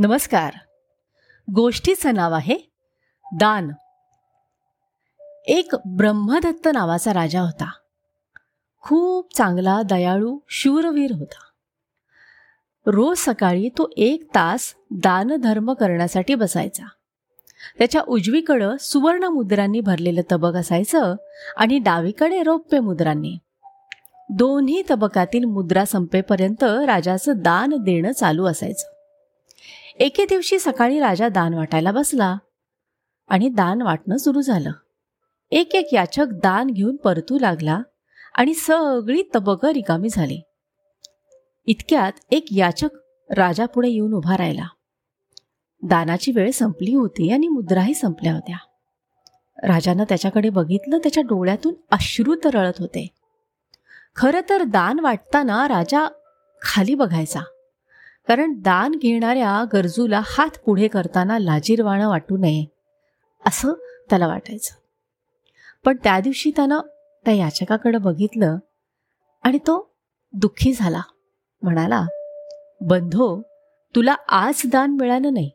नमस्कार. गोष्टीचं नाव आहे दान. एक ब्रह्मदत्त नावाचा राजा होता. खूप चांगला दयाळू शूरवीर होता. रोज सकाळी तो एक तास दानधर्म करण्यासाठी बसायचा. त्याच्या उजवीकडं सुवर्ण मुद्रांनी भरलेलं तबक असायचं आणि डावीकडे रौप्य मुद्रांनी दोन्ही तबकातील मुद्रा संपेपर्यंत राजाचं दान देणं चालू असायचं. एके दिवशी सकाळी राजा दान वाटायला बसला आणि दान वाटणं सुरू झालं. एक एक याचक दान घेऊन परतू लागला आणि सगळी तबकं रिकामी झाली. इतक्यात एक याचक राजापुढे येऊन उभा राहिला. दानाची वेळ संपली होती आणि मुद्राही संपल्या होत्या. राजानं त्याच्याकडे बघितलं त्याच्या डोळ्यातून अश्रू तरळत होते. खरं तर दान वाटताना राजा खाली बघायचा. कारण दान घेणाऱ्या गरजूला हात पुढे करताना लाजीरवाणं वाटू नये असं त्याला वाटायचं. पण त्या दिवशी त्यानं त्या याचकाकडं बघितलं आणि तो दुःखी झाला. म्हणाला बंधो तुला आज दान मिळालं नाही.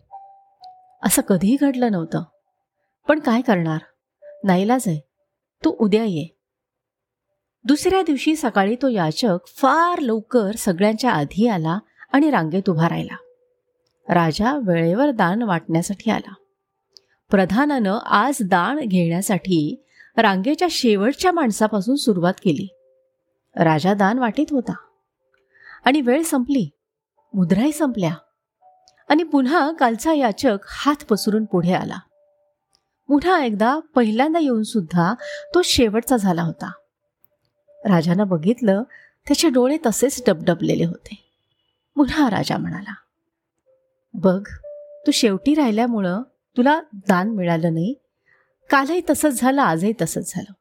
असं कधीही घडलं नव्हतं. पण काय करणार? नाईलाज आहे. तू उद्या ये. दुसऱ्या दिवशी सकाळी तो याचक फार लवकर सगळ्यांच्या आधी आला आणि रांगेत उभा राहिला. राजा वेळेवर दान वाटण्यासाठी आला. प्रधानानं आज दान घेण्यासाठी रांगेच्या शेवटच्या माणसापासून सुरुवात केली. राजा दान वाटीत होता. आणि वेळ संपली. मुद्राही संपल्या. आणि पुन्हा कालचा याचक हात पसरून पुढे आला. पुन्हा एकदा पहिल्यांदा येऊन सुद्धा तो शेवटचा झाला होता. राजानं बघितलं त्याचे डोळे तसेच डबडबलेले होते. पुन्हा राजा म्हणाला बघ तू शेवटी राहिल्यामुळं तुला दान मिळालं नाही. कालही तसंच झालं आजही तसंच झालं.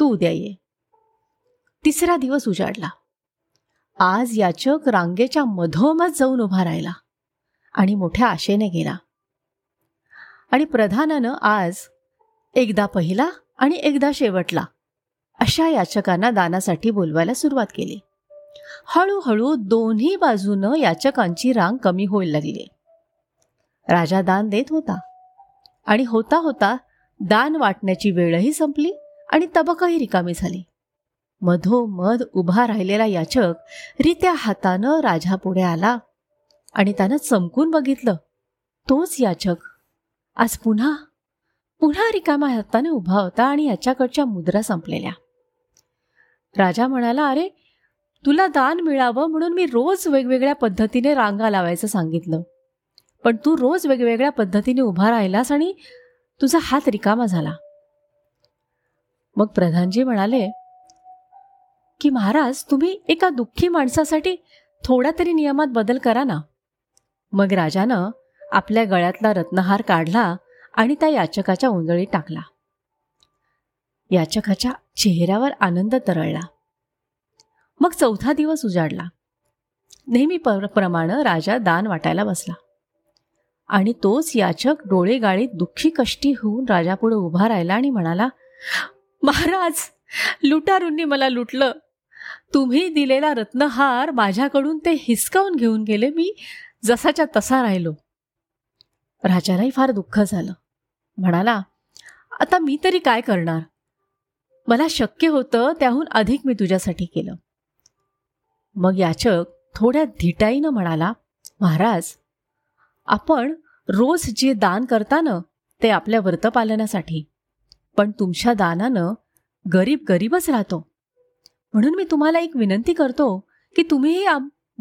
तू उद्या ये. तिसरा दिवस उजाडला. आज याचक रांगेच्या मधोमध जाऊन उभा राहिला आणि मोठ्या आशेने गेला. आणि प्रधानानं आज एकदा पहिला आणि एकदा शेवटला अशा याचकांना दानासाठी बोलवायला सुरुवात केली. हळूहळू दोन्ही बाजूनं याचकांची रांग कमी होईल लागली. राजा दान देत होता. आणि होता होता दान वाटण्याची वेळही संपली आणि तबकही रिकामी झाली. मधोमध उभा राहिलेला याचक रित्या हातानं राजापुढे आला आणि त्यानं चमकून बघितलं तोच याचक आज पुन्हा पुन्हा रिकामा हाताने उभा होता आणि याच्याकडच्या मुद्रा संपलेल्या. राजा म्हणाला अरे तुला दान मिळावं म्हणून मी रोज वेगवेगळ्या पद्धतीने रांगा लावायचं सांगितलं. पण तू रोज वेगवेगळ्या पद्धतीने उभा राहिलास आणि तुझा हात रिकामा झाला. मग प्रधानजी म्हणाले की महाराज तुम्ही एका दुःखी माणसासाठी थोड्या तरी नियमात बदल करा ना. मग राजानं आपल्या गळ्यातला रत्नहार काढला आणि त्या याचकाच्या उंजळीत टाकला. याचकाच्या चेहऱ्यावर आनंद तरळला. मग चौथा दिवस उजाडला. नेहमी प्रमाणे राजा दान वाटायला बसला. आणि तोच याचक डोळे गाळीत दुःखी कष्टी होऊन राजापुढे उभा राहिला आणि म्हणाला महाराज लुटारूंनी मला लुटलं. तुम्ही दिलेला रत्नहार माझ्याकडून ते हिसकावून घेऊन गेले मी जसाच्या तसा राहिलो. राजालाही फार दुःख झालं. म्हणाला आता मी तरी काय करणार? मला शक्य होतं त्याहून अधिक मी तुझ्यासाठी केलं. मग याचक थोड्या धिटाईनं म्हणाला महाराज आपण रोज जे दान करताना ते आपल्या व्रतपालनासाठी पण तुमच्या दानानं गरीब गरीबच राहतो. म्हणून मी तुम्हाला एक विनंती करतो की तुम्हीही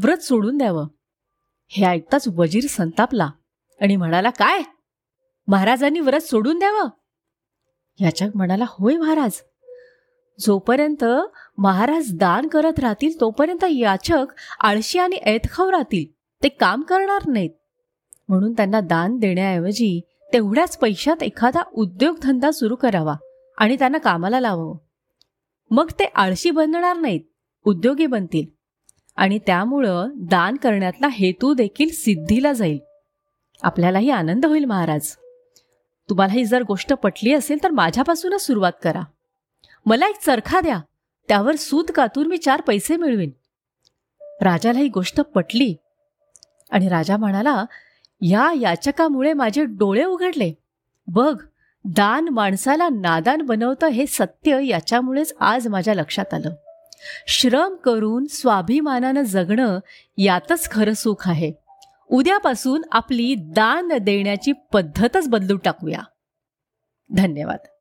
व्रत सोडून द्यावं. हे ऐकताच वजीर संतापला आणि म्हणाला काय? महाराजांनी व्रत सोडून द्यावं? याचक म्हणाला होय महाराज जोपर्यंत महाराज दान करत राहतील तोपर्यंत याचक आळशी आणि ऐतखाव राहतील. ते काम करणार नाहीत. म्हणून त्यांना दान देण्याऐवजी तेवढ्याच पैशात एखादा उद्योगधंदा सुरू करावा आणि त्यांना कामाला लावावं. मग ते आळशी बनणार नाहीत उद्योगी बनतील. आणि त्यामुळं दान करण्यातला हेतू देखील सिद्धीला जाईल. आपल्यालाही आनंद होईल महाराज. तुम्हाला ही जर गोष्ट पटली असेल तर माझ्यापासूनच सुरुवात करा. मला एक चरखा द्या. त्यावर सूत कातून मी चार पैसे मिळवीन. राजाला ही गोष्ट पटली. आणि राजा म्हणाला या याचकामुळे माझे डोळे उघडले. बघ दान माणसाला नादान बनवतं हे सत्य याच्यामुळेच आज माझ्या लक्षात आलं. श्रम करून स्वाभिमानानं जगणं यातच खरं सुख आहे. उद्यापासून आपली दान देण्याची पद्धतच बदलून टाकूया. धन्यवाद.